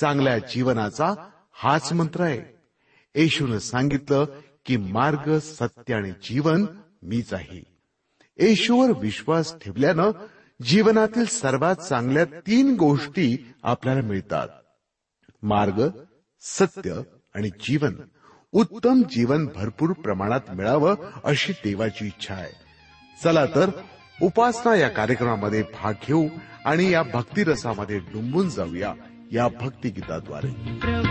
चांगल्या जीवनाचा हाच मंत्र आहे. येशून सांगितलं की मार्ग सत्य आणि जीवन मीच आहे. येशूवर विश्वास ठेवल्यानं जीवनातील सर्वात चांगल्या तीन गोष्टी आपल्याला मिळतात. मार्ग सत्य आणि जीवन. उत्तम जीवन भरपूर प्रमाणात मिळावं अशी देवाची इच्छा आहे. चला तर उपासना या कार्यक्रमामध्ये भाग घेऊ आणि या भक्तिरसामध्ये डुंबून जाऊया. या भक्तिगीताद्वारे.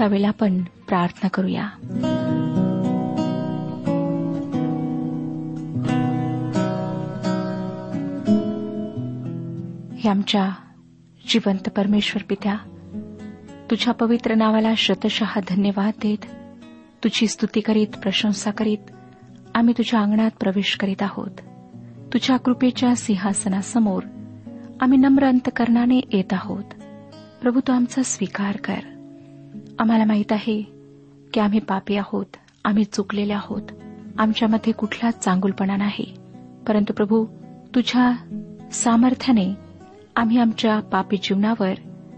यावेळेला आपण प्रार्थना करूया. हे आमच्या जिवंत परमेश्वर पित्या तुझ्या पवित्र नावाला शतशः धन्यवाद देत तुझी स्तुती करीत प्रशंसा करीत आम्ही तुझ्या अंगणात प्रवेश करीत आहोत. तुझ्या कृपेच्या सिंहासनासमोर आम्ही नम्र अंतकरणाने येत आहोत. प्रभू तू आमचा स्वीकार कर. आम्हाला माहीत आहे की आम्ही पापी आहोत आम्ही चुकलेले आहोत. आमच्यामध्ये कुठलाच चांगुलपणा नाही. परंतु प्रभू तुझ्या सामर्थ्याने आम्ही आमच्या पापी जीवनावर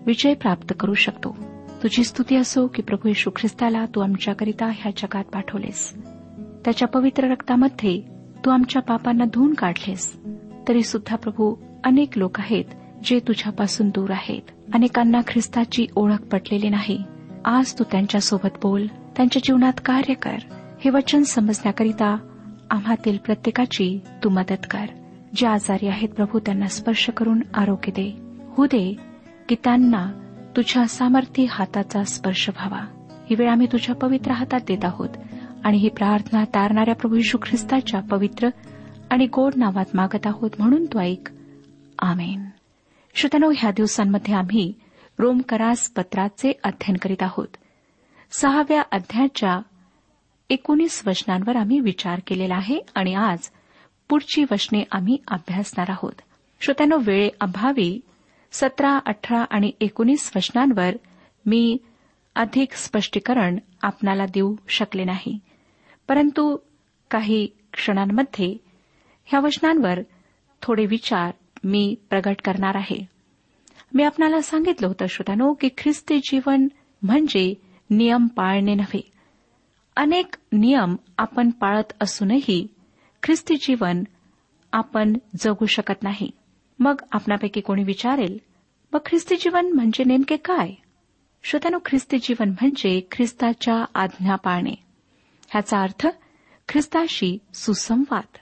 विजय प्राप्त करू शकतो. तुझी स्तुती असो की प्रभू येशू ख्रिस्ताला तू आमच्याकरिता ह्या जगात पाठवलेस. त्याच्या पवित्र रक्तामध्ये तू आमच्या पापांना धुवून काढलेस. तरी सुद्धा प्रभू अनेक लोक आहेत जे तुझ्यापासून दूर आहेत. अनेकांना ख्रिस्ताची ओळख पटलेली नाही. आज तू त्यांच्यासोबत बोल त्यांच्या जीवनात कार्य कर. हे वचन समजण्याकरिता आम्हातील प्रत्येकाची तू मदत कर. जे आजारी आहेत प्रभू त्यांना स्पर्श करून आरोग्य दे. हो दे की त्यांना तुझ्या सामर्थ्य हाताचा स्पर्श व्हावा. ही वेळ आम्ही तुझ्या पवित्र हातात देत आहोत आणि ही प्रार्थना तारणाऱ्या प्रभू यशू ख्रिस्ताच्या पवित्र आणि गोड नावात मागत आहोत म्हणून तो ऐक. आमेन. श्रोत्यानो ह्या दिवसांमध्ये आम्ही रोमकरास पत्राचे अध्ययन करीत आहोत. सहाव्या अध्यायाच्या एकोणीस वचनांवर आम्ही विचार केलेला आहे आणि आज पुढची वचने आम्ही अभ्यासणार आहोत. श्रोत्यानो वेळे अभावी सतरा अठरा आणि एकोणीस वचनांवर मी अधिक स्पष्टीकरण आपणाला देऊ शकले नाही. परंतु काही क्षणांमध्ये ह्या वचनांवर थोडे विचार मी प्रगट करणार आहे. मी आपणाला सांगितलं होतं श्रोतानो की ख्रिस्ती जीवन म्हणजे नियम पाळणे नव्हे. अनेक नियम आपण पाळत असूनही ख्रिस्ती जीवन आपण जगू शकत नाही. मग आपणापैकी कोणी विचारेल मग ख्रिस्ती जीवन म्हणजे नेमके काय? श्रोत्यानो ख्रिस्ती जीवन म्हणजे ख्रिस्ताच्या आज्ञा पाळणे. ह्याचा अर्थ ख्रिस्ताशी सुसंवाद.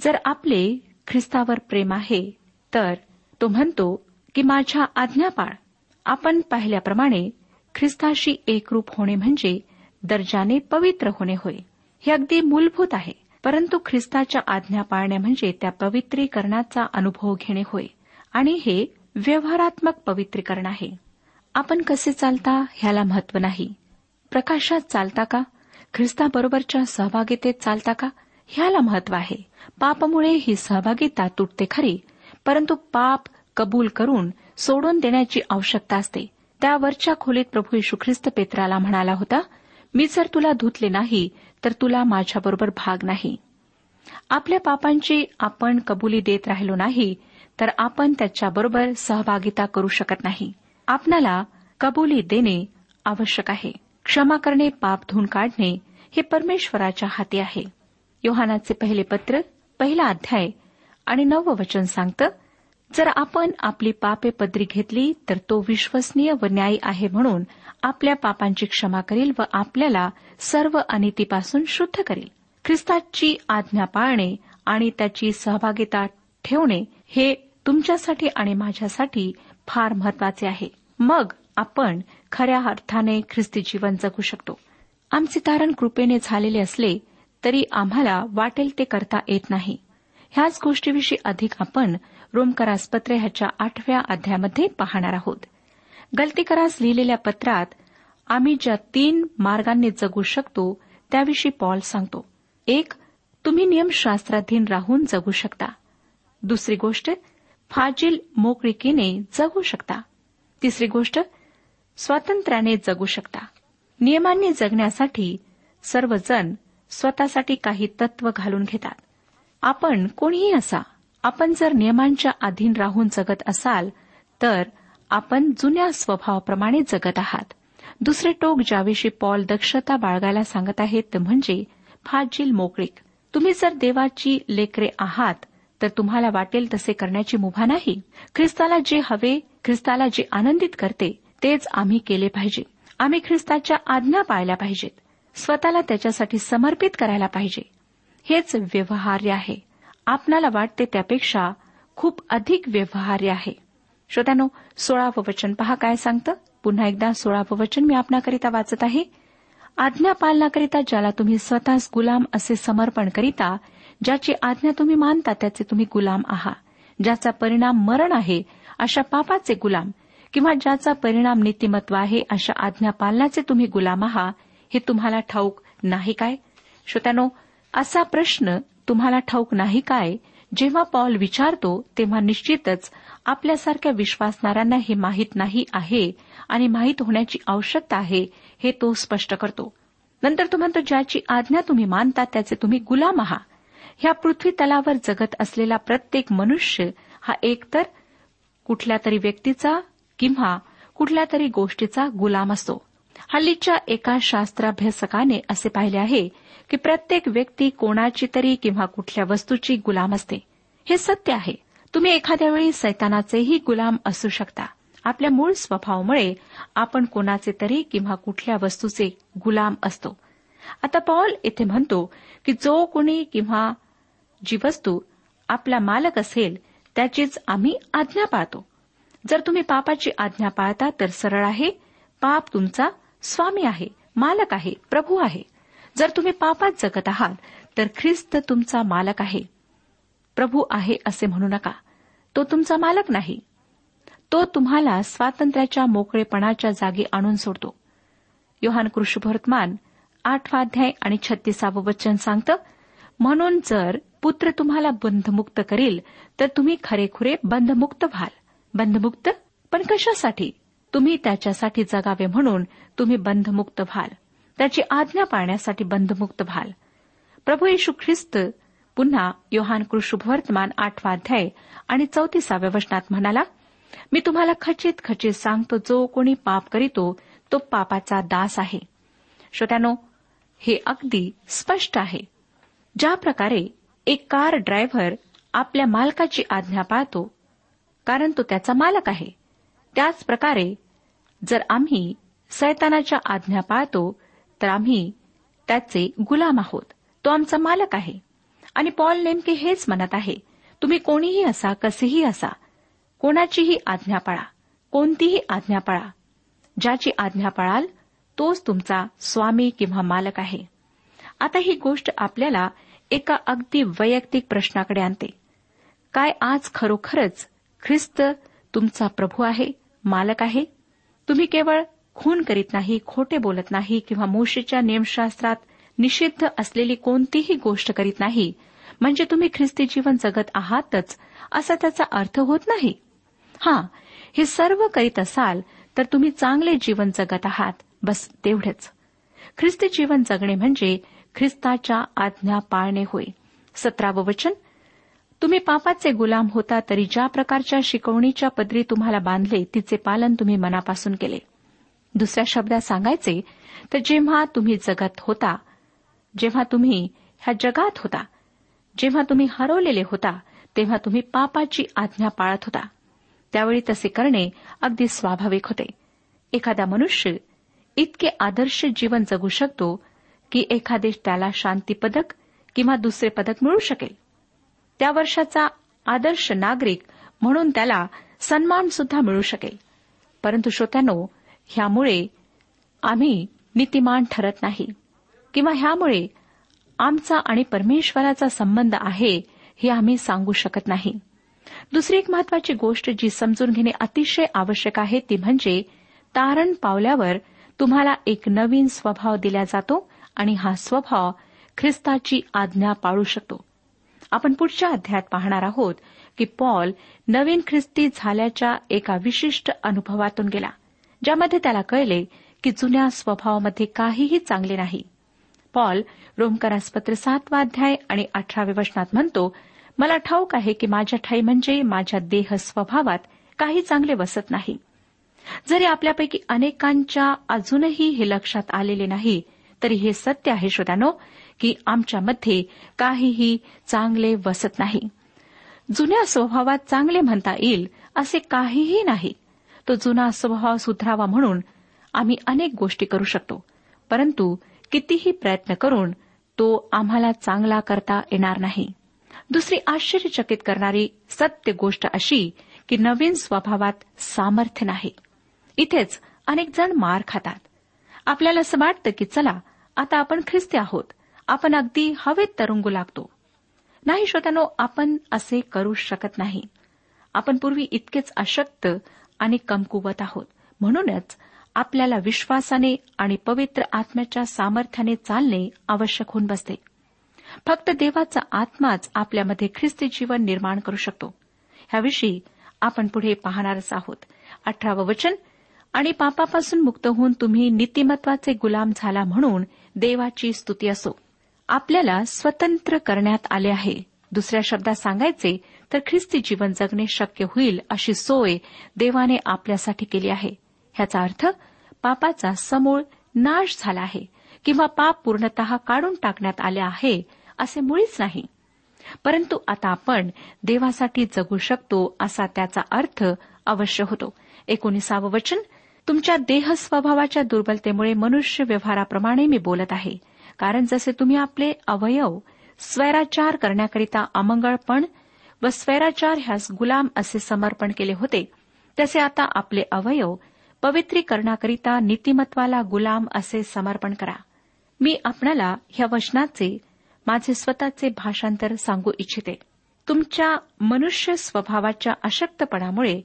जर आपले ख्रिस्तावर प्रेम आहे तर तो म्हणतो की माझ्या आज्ञा पाळ आपण पाहिल्याप्रमाणे ख्रिस्ताशी एकरूप होणे म्हणजे दर्जाने पवित्र होणे होय. हे अगदी मूलभूत आहे. परंतु ख्रिस्ताच्या आज्ञा पाळणे म्हणजे त्या पवित्रीकरणाचा अनुभव घेणे होय. आणि हे व्यवहारात्मक पवित्रीकरण आहे. आपण कसे चालता ह्याला महत्त्व नाही. प्रकाशात चालता का? ख्रिस्ताबरोबरच्या सहभागितेत चालता का? ह्याला महत्त्व आहे. पापमुळे ही सहभागिता तुटते खरी. परंतु पाप कबूल करून सोडून देण्याची आवश्यकता असते. त्यावरच्या खोलीत प्रभू यशू ख्रिस्त पेत्राला म्हणाला होता मी जर तुला धुतले नाही तर तुला माझ्याबरोबर भाग नाही. आपल्या पापांची आपण कबुली देत राहिलो नाही तर आपण त्याच्याबरोबर सहभागिता करू शकत नाही. आपणाला कबुली देणे आवश्यक आहे. क्षमा करणे पाप धुवून काढणे हे परमेश्वराच्या हाती आहे. योहानाचे पहिले पत्र पहिला अध्याय आणि नववचन सांगतं जर आपण आपली पापे पदरी घेतली तर तो विश्वसनीय व न्यायी आहे म्हणून आपल्या पापांची क्षमा करील व आपल्याला सर्व अनितीपासून शुद्ध करील. ख्रिस्ताची आज्ञा पाळणे आणि त्याची सहभागिता ठेवणे हे तुमच्यासाठी आणि माझ्यासाठी फार महत्त्वाचे आहे. मग आपण खऱ्या अर्थाने ख्रिस्ती जीवन जगू शकतो. आमचे तारण कृपेने झालेले असले तरी आम्हाला वाटेल ते करता येत नाही. ह्याच गोष्टीविषयी अधिक आपण रोमकरास पत्रे ह्याच्या आठव्या अध्यायामध्ये पाहणार आहोत. गलतीकरास लिहिलेल्या पत्रात आम्ही ज्या तीन मार्गांनी जगू शकतो त्याविषयी पॉल सांगतो. एक तुम्ही नियमशास्त्राधीन राहून जगू शकता. दुसरी गोष्ट फाजील मोकळीकीने जगू शकता. तिसरी गोष्ट स्वातंत्र्याने जगू शकता. नियमांनी जगण्यासाठी सर्वजण स्वतःसाठी काही तत्व घालून घेतात. आपण कोणीही असा आपण जर नियमांच्या अधीन राहून जगत असाल तर आपण जुन्या स्वभावाप्रमाणे जगत आहात. दुसरे टोक ज्याविषयी पॉल दक्षता बाळगायला सांगत आहेत ते म्हणजे फाजील मोकळीक तुम्ही जर देवाची लेकरे आहात तर तुम्हाला वाटेल तसे करण्याची मुभा नाही. ख्रिस्ताला जे हवे ख्रिस्ताला जे आनंदित करते तेच आम्ही केले पाहिजे. आम्ही ख्रिस्ताच्या आज्ञा पाळल्या पाहिजेत. स्वतःला त्याच्यासाठी समर्पित करायला पाहिजे. हेच व्यवहार्य आहे. आपणाला वाटते त्यापेक्षा खूप अधिक व्यवहार्य आहे. श्रोत्यानो सोळावं वचन पहा काय सांगतं? पुन्हा एकदा सोळावं वचन मी आपणाकरिता वाचत आहे. आज्ञा पालनाकरिता ज्याला तुम्ही स्वतःच गुलाम असे समर्पण करिता ज्याची आज्ञा तुम्ही मानता त्याचे तुम्ही गुलाम आहात ज्याचा परिणाम मरण आहे अशा पापाचे गुलाम किंवा ज्याचा परिणाम नीतिमत्व आहे अशा आज्ञा पालनाचे तुम्ही गुलाम आहात हे तुम्हाला ठाऊक नाही काय? श्रोत्यानो असा प्रश्न तुम्हाला ठाऊक नाही काय? जेव्हा पॉल विचारतो तेव्हा निश्चितच आपल्यासारख्या विश्वासणाऱ्यांना हे माहीत नाही आहे आणि माहीत होण्याची आवश्यकता आहे हे तो स्पष्ट करतो. नंतर तो म्हणतो ज्याची आज्ञा तुम्ही मानता त्याचे तुम्ही गुलाम आहात ह्या पृथ्वी तलावर जगत असलेला प्रत्येक मनुष्य हा एकतर कुठल्या तरी व्यक्तीचा किंवा कुठल्या तरी गोष्टीचा गुलाम असतो. हल्लीच्या एका शास्त्राभ्यासकाने असे पाहिले आहे की प्रत्येक व्यक्ती कोणाची तरी किंवा कुठल्या वस्तूची गुलाम असते. हे सत्य आहे. तुम्ही एखाद्या वेळी सैतानाचेही गुलाम असू शकता. आपल्या मूळ स्वभावामुळे आपण कोणाचे तरी किंवा कुठल्या वस्तूचे गुलाम असतो. आता पॉल इथे म्हणतो की जो कोणी किंवा जी वस्तू आपला मालक असेल त्याचीच आम्ही आज्ञा पाळतो. जर तुम्ही पापाची आज्ञा पाळता तर सरळ आहे. पाप तुमचा स्वामी आहे मालक आहे प्रभू आहे. जर तुम्ही पापात जगत आहात तर ख्रिस्त तुमचा मालक आहे. प्रभू आहे असे म्हणू नका. तो तुमचा मालक नाही. तो तुम्हाला स्वातंत्र्याच्या मोकळेपणाच्या जागी आणून सोडतो. योहान कृष्णभर्तमान आठवा अध्याय आणि छत्तीसावं वचन सांगतं म्हणून जर पुत्र तुम्हाला बंधमुक्त करील तर तुम्ही खरेखुरे बंधमुक्त व्हाल. बंधमुक्त? पण कशासाठी? तुम्ही त्याच्यासाठी जगावे म्हणून तुम्ही बंधमुक्त व्हाल. त्याची आज्ञा पाळण्यासाठी बंधमुक्त व्हाल. प्रभू येशू ख्रिस्त पुन्हा योहान कृषुभवर्तमान आठवा अध्याय आणि चौतीसाव्या वचनात म्हणाला मी तुम्हाला खचित खचित सांगतो जो कोणी पाप करीतो तो पापाचा दास आहे. श्रोत्यानो हे अगदी स्पष्ट आहे. ज्या प्रकारे एक कार ड्रायव्हर आपल्या मालकाची आज्ञा पाळतो कारण तो त्याचा मालक आहे. त्याच प्रकारे जर आम्ही सैतानाच्या आज्ञा पाळतो तर आम्ही त्याचे गुलाम आहोत. तो आमचा मालक आहे. आणि पॉल नेमके हेच म्हणत आहे तुम्ही कोणीही असा कसेही असा. कोणाचीही आज्ञा पाळा. कोणतीही आज्ञा पाळा. ज्याची आज्ञा पाळाल तोच तुमचा स्वामी किंवा मालक आहे. आता ही गोष्ट आपल्याला एका अगदी वैयक्तिक प्रश्नाकडे आणते. काय आज खरोखरच ख्रिस्त तुमचा प्रभू आहे मालक आहे? तुम्ही केवळ खून करीत नाही खोटे बोलत नाही किंवा मोशीच्या नियमशास्त्रात निषिद्ध असलेली कोणतीही गोष्ट करीत नाही म्हणजे तुम्ही ख्रिस्ती जीवन जगत आहातच असा त्याचा अर्थ होत नाही. हा हे सर्व करीत असाल तर तुम्ही चांगले जीवन जगत आहात बस तेवढेच. ख्रिस्ती जीवन जगणे म्हणजे ख्रिस्ताच्या आज्ञा पाळणे होय. सतरावं वचन तुम्ही पापाचे गुलाम होता तरी ज्या प्रकारच्या शिकवणीच्या पदरी तुम्हाला बांधले तिचे पालन तुम्ही मनापासून केले. दुसऱ्या शब्दात सांगायचे तर जेव्हा तुम्ही जगत होता जेव्हा तुम्ही ह्या जगात होता जेव्हा तुम्ही हरवलेले होता तेव्हा तुम्ही पापाची आज्ञा पाळत होता. त्यावेळी तसे करणे अगदी स्वाभाविक होते. एखादा मनुष्य इतके आदर्श जीवन जगू शकतो की एखादे त्याला शांती पदक किंवा दुसरे पदक मिळू शकेल. त्या वर्षाचा आदर्श नागरिक म्हणून त्याला सन्मान सुद्धा मिळू शकेल. परंतु श्रोत्यानो ह्यामुळे आम्ही नीतिमान ठरत नाही. किंवा ह्यामुळे आमचा आणि परमेश्वराचा संबंध आहे हे आम्ही सांगू शकत नाही. दुसरी एक महत्वाची गोष्ट जी समजून घेणे अतिशय आवश्यक आहे ती म्हणजे तारण पावल्यावर तुम्हाला एक नवीन स्वभाव दिला जातो आणि हा स्वभाव ख्रिस्ताची आज्ञा पाळू शकतो. आपण पुढच्या अध्यायात पाहणार आहोत की पॉल नवीन ख्रिस्ती झाल्याच्या एका विशिष्ट अनुभवातून गेला ज्यामध्ये त्याला कळले की जुन्या स्वभावामध्ये काहीही चांगले नाही. पॉल रोमकरासपत्र सातवा अध्याय आणि अठराव्या वचनात म्हणतो मला ठाऊक आहे की माझ्या ठाई म्हणजे माझ्या देह स्वभावात काही चांगले वसत नाही. जरी आपल्यापैकी अनेकांच्या अजूनही हे लक्षात आलेले नाही तरी हे सत्य आहे श्रोत्यानो की आमच्यामध्ये काहीही चांगले वसत नाही. जुन्या स्वभावात चांगले म्हणता येईल असे काहीही नाही. तो जुना स्वभाव सुधारावा म्हणून आम्ही अनेक गोष्टी करू शकतो. परंतु कितीही प्रयत्न करून तो आम्हाला चांगला करता येणार नाही. दुसरी आश्चर्यचकित करणारी सत्य गोष्ट अशी की नवीन स्वभावात सामर्थ्य नाही. इथेच अनेक जण मार खातात. आपल्याला असं वाटतं की चला आता आपण ख्रिस्ती आहोत. आपण अगदी हवेत तरंगू लागतो. नाही श्रोत्यानो आपण असे करू शकत नाही. आपण पूर्वी इतकेच अशक्त आणि कमकुवत आहोत. म्हणूनच आपल्याला विश्वासाने आणि पवित्र आत्म्याच्या सामर्थ्याने चालणे आवश्यक होऊन बसते. फक्त देवाचा आत्माच आपल्यामध्ये ख्रिस्ती जीवन निर्माण करू शकतो. ह्याविषयी आपण पुढे पाहणारच आहोत. अठरावं वचन आणि पापापासून मुक्त होऊन तुम्ही नीतिमत्वाचे गुलाम झाला म्हणून देवाची स्तुती असो. आपल्याला स्वतंत्र करण्यात आले आहे. दुसऱ्या शब्दात सांगायचे तर ख्रिस्ती जीवन जगणे शक्य होईल अशी सोय देवाने आपल्यासाठी केली आहे. ह्याचा अर्थ पापाचा समूळ नाश झाला आहे किंवा पाप पूर्णतः काढून टाकण्यात आले आहे असे मुळीच नाही. परंतु आता आपण देवासाठी जगू शकतो असा त्याचा अर्थ अवश्य होतो. एकोणीसावं वचन तुमच्या देह स्वभावाच्या दुर्बलतेमुळे मनुष्य व्यवहाराप्रमाणे मी बोलत आहे. कारण जसे तुम्ही आपले अवयव स्वैराचार करण्याकरिता अमंगळपण व स्वैराचार ह्यास गुलाम असे समर्पण केले होते तसे आता आपले अवयव पवित्रीकरणाकरिता नीतिमत्वाला गुलाम असे समर्पण करा. मी आपणाला ह्या वचनाचे माझे स्वतःचे भाषांतर सांगू इच्छिते. तुमच्या मनुष्य स्वभावाच्या अशक्तपणामुळे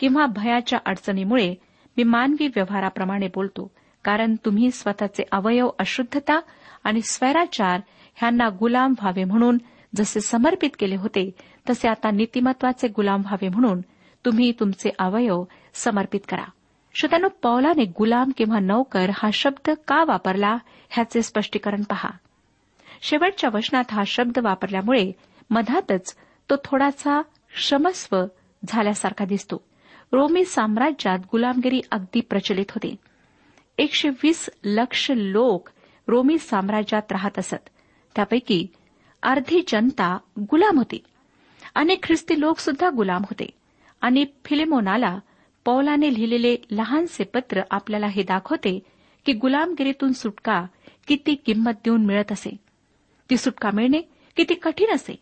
किंवा भयाच्या अडचणीमुळे मी मानवी व्यवहाराप्रमाणे बोलतो कारण तुम्ही स्वतःचे अवयव अशुद्धता आणि स्वैराचार ह्यांना गुलाम व्हावे म्हणून जसे समर्पित केले होते तसे आता नीतिमत्वाचे गुलाम व्हावे म्हणून तुम्ही तुमचे अवयव समर्पित करा. श्रोत्यानो पौलाने गुलाम किंवा नौकर हा शब्द का वापरला ह्याचे स्पष्टीकरण पहा. शेवटच्या वचनात हा शब्द वापरल्यामुळे मधातच तो थोडासा क्षमस्व झाल्यासारखा दिसतो. रोमी साम्राज्यात गुलामगिरी अगदी प्रचलित होते. एकशे वीस लक्ष लोक रोमी साम्राज्यात राहत असत. त्यापैकी अर्धी जनता गुलाम होती. अनेक ख्रिस्ती लोक सुद्धा गुलाम होते. आणि फिलेमोनाला पौलाने लिहिलेले लहानसे पत्र आपल्याला हे दाखवते की गुलामगिरीतून सुटका किती किंमत देऊन मिळत असे. ती सुटका मिळणे किती कठीण असे.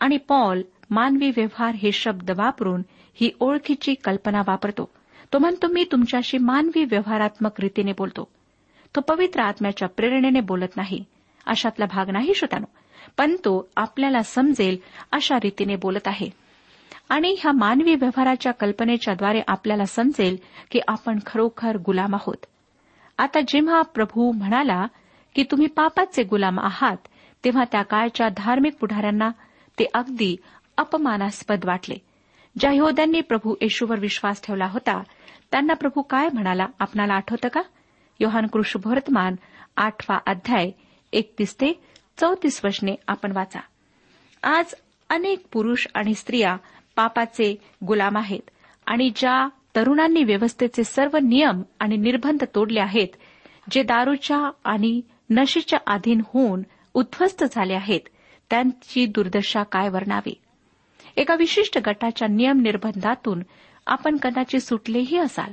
आणि पॉल मानवी व्यवहार हे शब्द वापरून ही ओळखीची कल्पना वापरतो. तो म्हणतो मी तुमच्याशी मानवी व्यवहारात्मक रीतीने बोलतो. तो पवित्र आत्म्याच्या प्रेरणेने बोलत नाही. अशातला भाग नाही श्रोतानो पण तो आपल्याला समजेल अशा रीतीने बोलत आहे. आणि ह्या मानवी व्यवहाराच्या कल्पनेच्याद्वारे आपल्याला समजेल की आपण खरोखर गुलाम आहोत. आता जेव्हा प्रभू म्हणाला की तुम्ही पापाचे गुलाम आहात तेव्हा त्या काळच्या धार्मिक पुढाऱ्यांना ते अगदी अपमानास्पद वाटले. ज्या यहोद्यांनी प्रभू येशूवर विश्वास ठेवला होता त्यांना प्रभू काय म्हणाला? आपणाला आठवतं का? योहान कृष्णभवर्तमान आठवा अध्याय एकतीस ते चौतीस वचने आपण वाचा. आज अनेक पुरुष आणि स्त्रिया पापाचे गुलाम आहेत आणि ज्या तरुणांनी व्यवस्थेचे सर्व नियम आणि निर्बंध तोडले आहेत जे दारूच्या आणि नशेच्या अधीन होऊन उद्ध्वस्त झाले आहेत त्यांची दुर्दशा काय वर्णावी? एका विशिष्ट गटाच्या नियम निर्बंधातून आपण कदाचित सुटलेही असाल.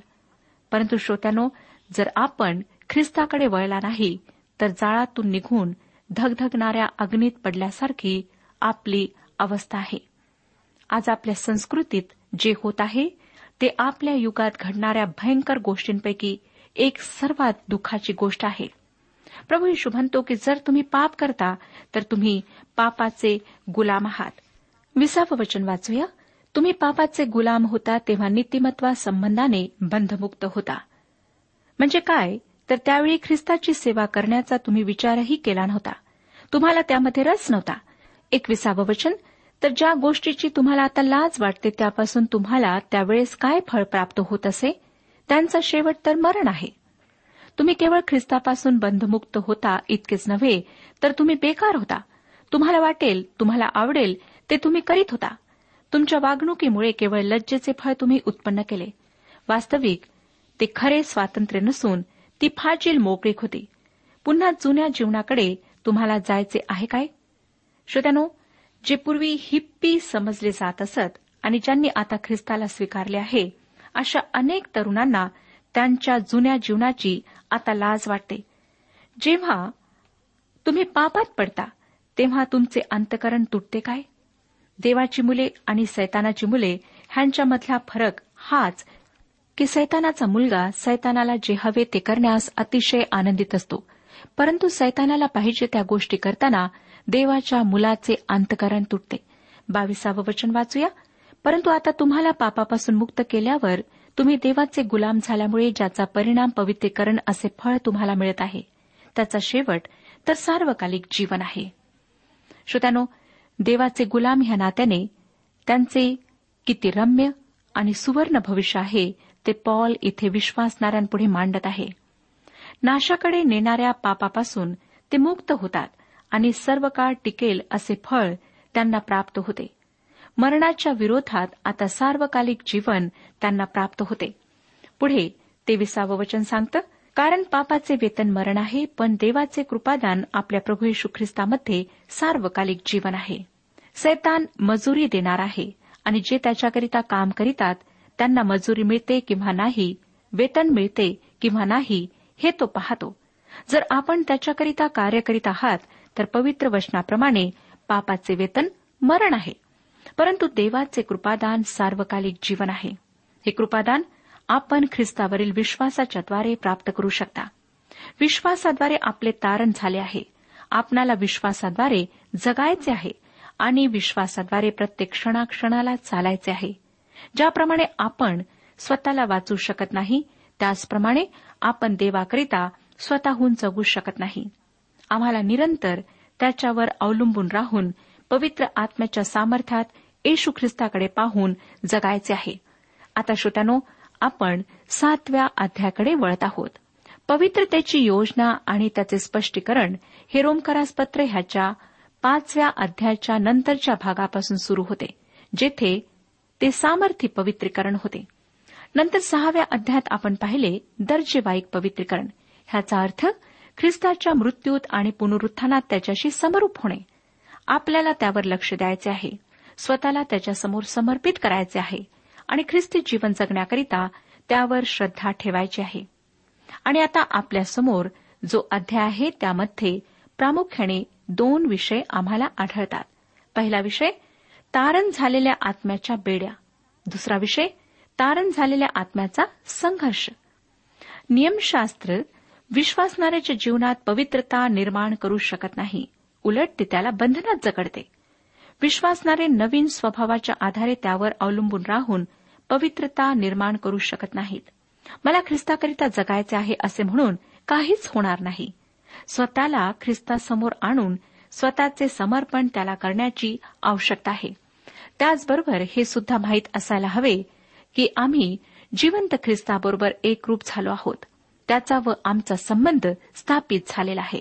परंतु श्रोत्यानो जर आपण ख्रिस्ताकडे वळला नाही तर जाळातून निघून धगधगणाऱ्या अग्नीत पडल्यासारखी आपली अवस्था आहे. आज आपल्या संस्कृतीत जे होत आहे ते आपल्या युगात घडणाऱ्या भयंकर गोष्टींपैकी एक सर्वात दुःखाची गोष्ट आहे. प्रभू येशू म्हणतो की जर तुम्ही पाप करता तर तुम्ही पापाचे गुलाम आहात. विसावं वचन वाचूया. तुम्ही पापाचे गुलाम होता तेव्हा नीतिमत्वा संबंधाने बंधमुक्त होता. म्हणजे काय? तर त्यावेळी ख्रिस्ताची सेवा करण्याचा तुम्ही विचारही केला नव्हता. तुम्हाला त्यामध्ये रस नव्हता. एकविसावं वचन तर ज्या गोष्टीची तुम्हाला आता लाज वाटते त्यापासून तुम्हाला त्यावेळेस काय फळ प्राप्त होत असे? त्यांचा शेवट तर मरण आहे. तुम्ही केवळ ख्रिस्तापासून बंधमुक्त होता इतकेच नव्हे तर तुम्ही बेकार होता. तुम्हाला वाटेल तुम्हाला आवडेल ते तुम्ही करीत होता. तुमच्या वागणुकीमुळे केवळ लज्जेचे फळ तुम्ही उत्पन्न केले. वास्तविक ते खरे स्वातंत्र्य नसून ती फाजील मोकळीक होती. पुन्हा जुन्या जीवनाकडे तुम्हाला जायचे आहे काय? श्रोत्यानो जे पूर्वी हिप्पी समजले जात असत आणि ज्यांनी आता ख्रिस्ताला स्वीकारले आहे अशा अनेक तरुणांना त्यांच्या जुन्या जीवनाची आता लाज वाटते. जेव्हा तुम्ही पापात पडता तेव्हा तुमचे अंतकरण तुटते काय? देवाची मुले आणि सैतानाची मुले ह्यांच्यामधला फरक हाच की सैतानाचा मुलगा सैतानाला जे हवे ते करण्यास अतिशय आनंदित असतो. परंतु सैतानाला पाहिजे त्या गोष्टी करताना देवाच्या मुलाचे अंतकरण तुटते. बावीसावं वचन वाचूया. परंतु आता तुम्हाला पापापासून मुक्त केल्यावर तुम्ही देवाचे गुलाम झाल्यामुळे ज्याचा परिणाम पवित्रीकरण असे फळ तुम्हाला मिळत आहे. त्याचा शेवट तर सार्वकालिक जीवन आहे. श्रोत्यानो देवाचे गुलाम ह्या नात्याने त्यांचे किती रम्य आणि सुवर्ण भविष्य आहे ते पॉल इथे विश्वासणाऱ्यांपुढे मांडत आहे. नाशाकडे नेणाऱ्या पापापासून ते मुक्त होतात आणि सर्व काळ टिकेल असे फळ त्यांना प्राप्त होते. मरणाच्या विरोधात आता सार्वकालिक जीवन त्यांना प्राप्त होते. पुढे ते विसावं वचन सांगतं कारण पापाचे वेतन मरण आहे पण देवाचे कृपादान आपल्या प्रभू येशू ख्रिस्तामध्ये सार्वकालिक जीवन आहे. सैतान मजुरी देणार आहे आणि जे त्याच्याकरिता काम करीतात त्यांना मजुरी मिळते किंवा नाही वेतन मिळते किंवा नाही हे तो पाहतो. जर आपण त्याच्याकरिता कार्य करीत आहात तर पवित्र वचनाप्रमाणे पापाचे वेतन मरण आहे. परंतु देवाचे कृपादान सार्वकालिक जीवन आहे. हे कृपादान आपण ख्रिस्तावरील विश्वासाच्याद्वारे प्राप्त करू शकता. विश्वासाद्वारे आपले तारण झाले आहे. आपणाला विश्वासाद्वारे जगायचे आहे आणि विश्वासाद्वारे प्रत्येक क्षणाक्षणाला चालायचे आहे. ज्याप्रमाणे आपण स्वतःला वाचू शकत नाही त्याचप्रमाणे आपण देवाकरिता स्वतःहून जगू शकत नाही. आम्हाला निरंतर त्याच्यावर अवलंबून राहून पवित्र आत्म्याच्या सामर्थ्यात येशू ख्रिस्ताकडे पाहून जगायचे आहे. आता श्रोत्यानो आपण सातव्या अध्यायाकडे वळत आहोत. पवित्रतेची योजना आणि त्याचे स्पष्टीकरण हे रोमकरास पत्र ह्याच्या पाचव्या अध्यायाच्या नंतरच्या भागापासून सुरू होते जेथे ते सामर्थ्य पवित्रीकरण होते. नंतर सहाव्या अध्यायात आपण पाहिले दर्जेवाईक पवित्रीकरण. ह्याचा अर्थ ख्रिस्ताच्या मृत्यूत आणि पुनरुत्थानात त्याच्याशी समरूप होणे. आपल्याला त्यावर लक्ष द्यायचे आहे. स्वतःला त्याच्यासमोर समर्पित करायचे आहे. आणि ख्रिस्ती जीवन जगण्याकरिता त्यावर श्रद्धा ठेवायची आहे. आणि आता आपल्यासमोर जो अध्याय आहे त्यामध्ये प्रामुख्याने दोन विषय आम्हाला आढळतात. पहिला विषय तारण झालेल्या आत्म्याच्या बेड्या. दुसरा विषय तारण झालेल्या आत्म्याचा संघर्ष. नियमशास्त्र विश्वासणाऱ्याच्या जीवनात पवित्रता निर्माण करू शकत नाही. उलट ते त्याला बंधनात जगडते. विश्वासणारे नवीन स्वभावाच्या आधारे त्यावर अवलंबून राहून पवित्रता निर्माण करू शकत नाहीत. मला ख्रिस्ताकरिता जगायचे आहे असे म्हणून काहीच होणार नाही. स्वतःला ख्रिस्तासमोर आणून स्वतःचे समर्पण त्याला करण्याची आवश्यकता आहे. त्याचबरोबर हे सुद्धा माहीत असायला हवे की आम्ही जिवंत ख्रिस्ताबरोबर एकरूप झालो आहोत. त्याचा व आमचा संबंध स्थापित झालेला आहे.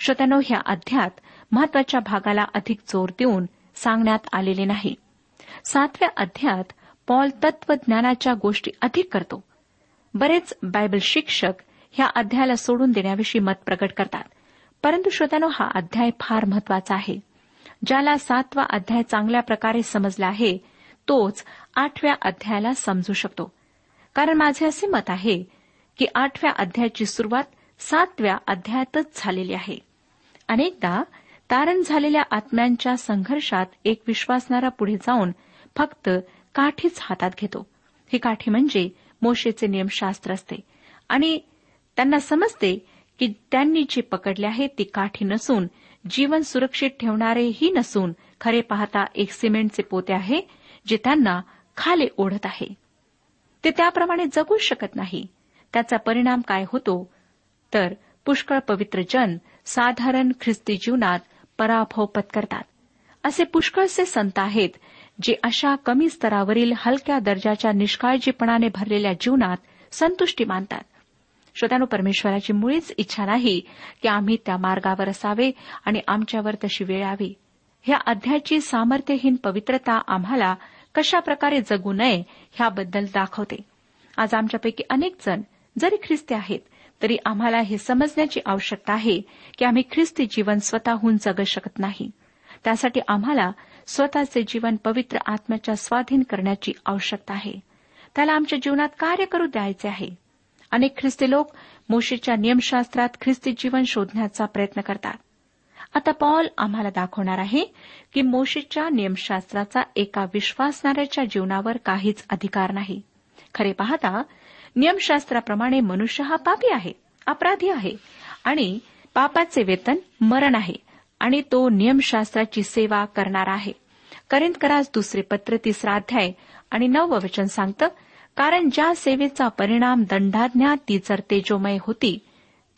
श्रोत्यानो ह्या अध्यात महत्त्वाच्या भागाला अधिक जोर देऊन सांगण्यात आलेले नाही. सातव्या अध्यात पॉल तत्वज्ञानाच्या गोष्टी अधिक करतो. बरेच बायबल शिक्षक ह्या अध्यायाला सोडून देण्याविषयी मत प्रकट करतात परंतु श्रोत्यानो हा अध्याय फार महत्त्वाचा आहे. ज्याला सातवा अध्याय चांगल्या प्रकारे समजला आहे तोच आठव्या अध्यायाला समजू शकतो. कारण माझे असे मत आहे की आठव्या अध्यायाची सुरुवात सातव्या अध्यायातच झालेली आहे. अनेकदा तारण झालेल्या आत्म्यांच्या संघर्षात एक विश्वासणारा पुढे जाऊन फक्त काठीच हातात घेतो. ही काठी म्हणजे मोशेचे नियमशास्त्र असते. आणि त्यांना समजते की त्यांनी जे पकडले आहे ती काठी नसून जीवन सुरक्षित ठेवणारेही नसून खरे पाहता एक सिमेंटचे पोते आहे जे त्यांना खाले ओढत आहे. ते त्याप्रमाणे जगू शकत नाही. त्याचा परिणाम काय होतो? तर पुष्कळ पवित्र जन साधारण ख्रिस्ती जीवनात पराभव पत्करतात. असे पुष्कळसे संत आहेत जे अशा कमी स्तरावरील हलक्या दर्जाच्या निष्काळजीपणाने भरलेल्या जीवनात संतुष्टी मानतात. श्रोत्यानो परमेश्वराची मुळीच इच्छा नाही की आम्ही त्या मार्गावर असावे आणि आमच्यावर तशी वेळ यावी. ह्या अध्यायाची सामर्थ्यहीन पवित्रता आम्हाला कशा प्रकारे जगू नये ह्याबद्दल दाखवते. आज आमच्यापैकी अनेक जण जरी ख्रिस्ती आहेत तरी आम्हाला हे समजण्याची आवश्यकता आहे की आम्ही ख्रिस्ती जीवन स्वतःहून जगू शकत नाही. त्यासाठी आम्हाला स्वतःचे जीवन पवित्र आत्म्याच्या स्वाधीन करण्याची आवश्यकता आहे. त्याला आमच्या जीवनात कार्य करू द्यायचे आहे. अनेक ख्रिस्ती लोक मोशीच्या नियमशास्त्रात ख्रिस्ती जीवन शोधण्याचा प्रयत्न करतात. आता पॉल आम्हाला दाखवणार आहे की मोशीच्या नियमशास्त्राचा एका विश्वासणाऱ्याच्या जीवनावर काहीच अधिकार नाही. खरे पाहता नियमशास्त्राप्रमाणे मनुष्य हा पापी आहे अपराधी आहे आणि पापाचे वेतन मरण आहे आणि तो नियमशास्त्राची सेवा करणार आहे. करिंदकरास दुसरे पत्र तिसरा अध्याय आणि नववचन सांगतं कारण ज्या सेवेचा परिणाम दंडाज्ञा ती जर तेजोमय होती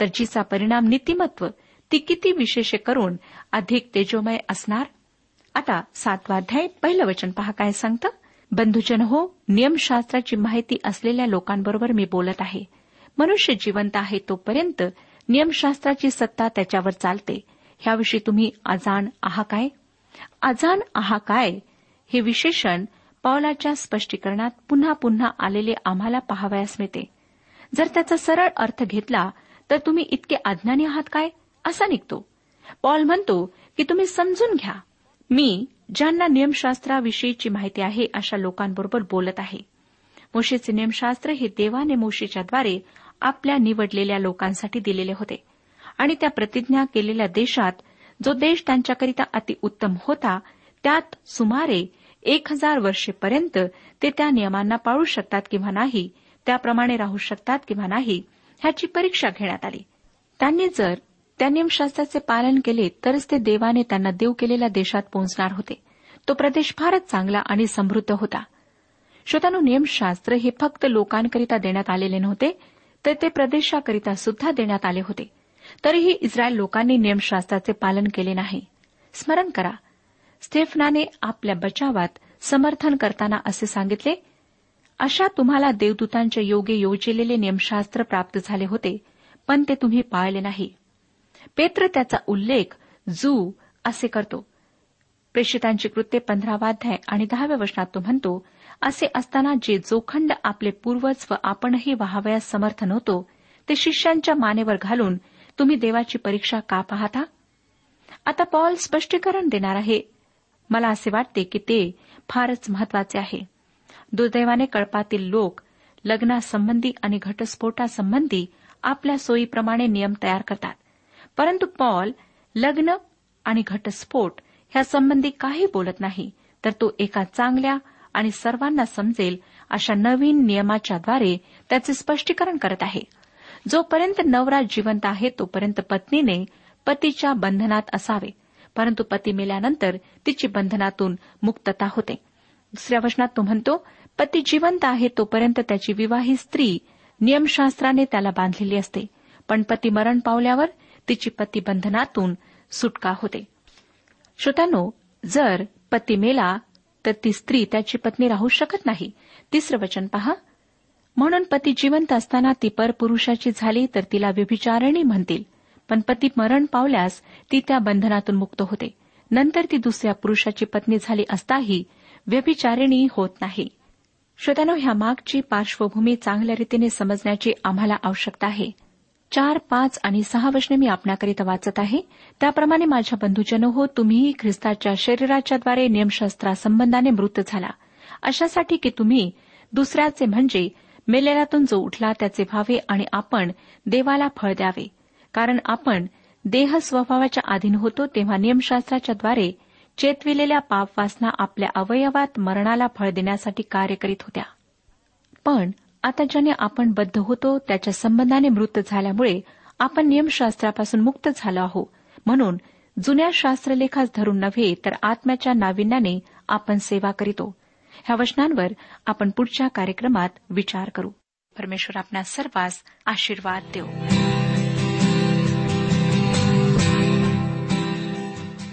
तर जिचा परिणाम नीतिमत्व ती किती विशेष करून अधिक तेजोमय असणार? आता सातवाध्याय पहिलं वचन पहा काय सांगतं. बंधुजन हो नियमशास्त्राची माहिती असलेल्या लोकांबरोबर मी बोलत आहे. मनुष्य जिवंत आहे तोपर्यंत नियमशास्त्राची सत्ता त्याच्यावर चालते. ह्याविषयी तुम्ही अजाण आहा काय? अजाण आहा काय? हे विशेषण पावलाच्या स्पष्टीकरणात पुन्हा पुन्हा आलेले आम्हाला पाहावयास मिळते. जर त्याचा सरळ अर्थ घेतला तर तुम्ही इतके अज्ञानी आहात काय? असा निघतो. पॉल म्हणतो की तुम्ही समजून घ्या. मी ज्यांना नियमशास्त्राविषयीची माहिती आहे अशा लोकांबरोबर बोलत आहे. मोशेचे नियमशास्त्र हे देवाने मोशेच्याद्वारे आपल्या निवडलेल्या लोकांसाठी दिलेले होते. आणि त्या प्रतिज्ञा केलेल्या देशात जो देश त्यांच्याकरिता अतिउत्तम होता त्यात सुमारे एक हजार वर्षेपर्यंत ते त्या नियमांना पाळू शकतात किंवा नाही त्याप्रमाणे राहू शकतात किंवा नाही ह्याची परीक्षा घेण्यात आली. त्यांनी जर त्या नियमशास्त्राचे पालन केले तरच ते देवाने त्यांना देऊ केलेल्या देशात पोहोचणार होते. तो प्रदेश फारच चांगला आणि समृद्ध होता. श्रोतानु नियमशास्त्र हे फक्त लोकांकरिता देण्यात आलेले नव्हते तर ते प्रदेशाकरिता सुद्धा देण्यात आले होते. तरीही इस्रायल लोकांनी नियमशास्त्राचे पालन केले नाही. स्मरण करा स्टेफनाने आपल्या बचावात समर्थन करताना असे सांगितले अशा तुम्हाला देवदूतांच्या योगे योजिलेले नियमशास्त्र प्राप्त झाले होते पण ते तुम्ही पाळले नाही. पेत्र त्याचा उल्लेख जू असे करतो. प्रेषितांची कृत्ये पंधरावाध्याय आणि दहाव्या वचनात तो म्हणतो असे असताना जे जोखंड आपले पूर्वज व आपणही व्हावयास समर्थन होतो ते शिष्यांच्या मानेवर घालून तुम्ही देवाची परीक्षा का पाहता? आता पॉल स्पष्टीकरण देणार आहे मला असे वाटते की ते फारच महत्त्वाचे आहे. दुर्दैवाने कळपातील लोक लग्नासंबंधी आणि घटस्फोटासंबंधी आपल्या सोयीप्रमाणे नियम तयार करतात. परंतु पॉल लग्न आणि घटस्फोट ह्यासंबंधी काही बोलत नाही तर तो एका चांगल्या आणि सर्वांना समजेल अशा नवीन नियमाच्याद्वारे त्याचे स्पष्टीकरण करत आहे. जोपर्यंत नवरा जिवंत आहे तोपर्यंत पत्नीने पतीच्या बंधनात असावे. परंतु पती मेल्यानंतर तिची बंधनातून मुक्तता होते. दुसऱ्या वचनात तो म्हणतो पती जिवंत आहे तोपर्यंत त्याची विवाहित स्त्री नियमशास्त्राने त्याला बांधलेली असते. पण पती मरण पावल्यावर तिची पती बंधनातून सुटका होते. श्रोत्यानो जर पती मेला तर ती स्त्री त्याची पत्नी राहू शकत नाही. तिसरं वचन पहा. म्हणून पती जिवंत असताना ती परपुरुषाची झाली तर तिला व्यभिचारणी म्हणतील. पण पती मरण पावल्यास ती त्या बंधनातून मुक्त होते. नंतर ती दुसऱ्या पुरुषाची पत्नी झाली असताही व्यभिचारिणी होत नाही. श्रोत्यानो ह्या मागची पार्श्वभूमी चांगल्या रीतीने समजण्याची आम्हाला आवश्यकता आहे. चार पाच आणि सहा वचने मी आपणाकरिता वाचत आहे. त्याप्रमाणे माझ्या बंधुजनो हो तुम्हीही ख्रिस्ताच्या शरीराच्याद्वारे नियमशास्त्रासंबंधाने मृत झाला. अशासाठी की तुम्ही दुसऱ्याचे म्हणजे मेलेल्यातून जो उठला त्याचे व्हावे आणि आपण देवाला फळ द्यावे. कारण आपण देह स्वभावाच्या अधीन होतो तेव्हा नियमशास्त्राच्याद्वारे चेतविलेल्या पापवासना आपल्या अवयवात मरणाला फळ देण्यासाठी कार्य करीत होत्या. पण आता ज्याने आपण बद्ध होतो त्याच्या संबंधाने मृत झाल्यामुळे आपण नियमशास्त्रापासून मुक्त झालो आहो म्हणून जुन्या शास्त्रलेखास धरून नव्हे तर आत्म्याच्या नाविन्याने आपण सेवा करीतो. ह्या वचनांवर आपण पुढच्या कार्यक्रमात विचार करू. परमेश्वर आपल्या सर्वांस आशीर्वाद देऊ.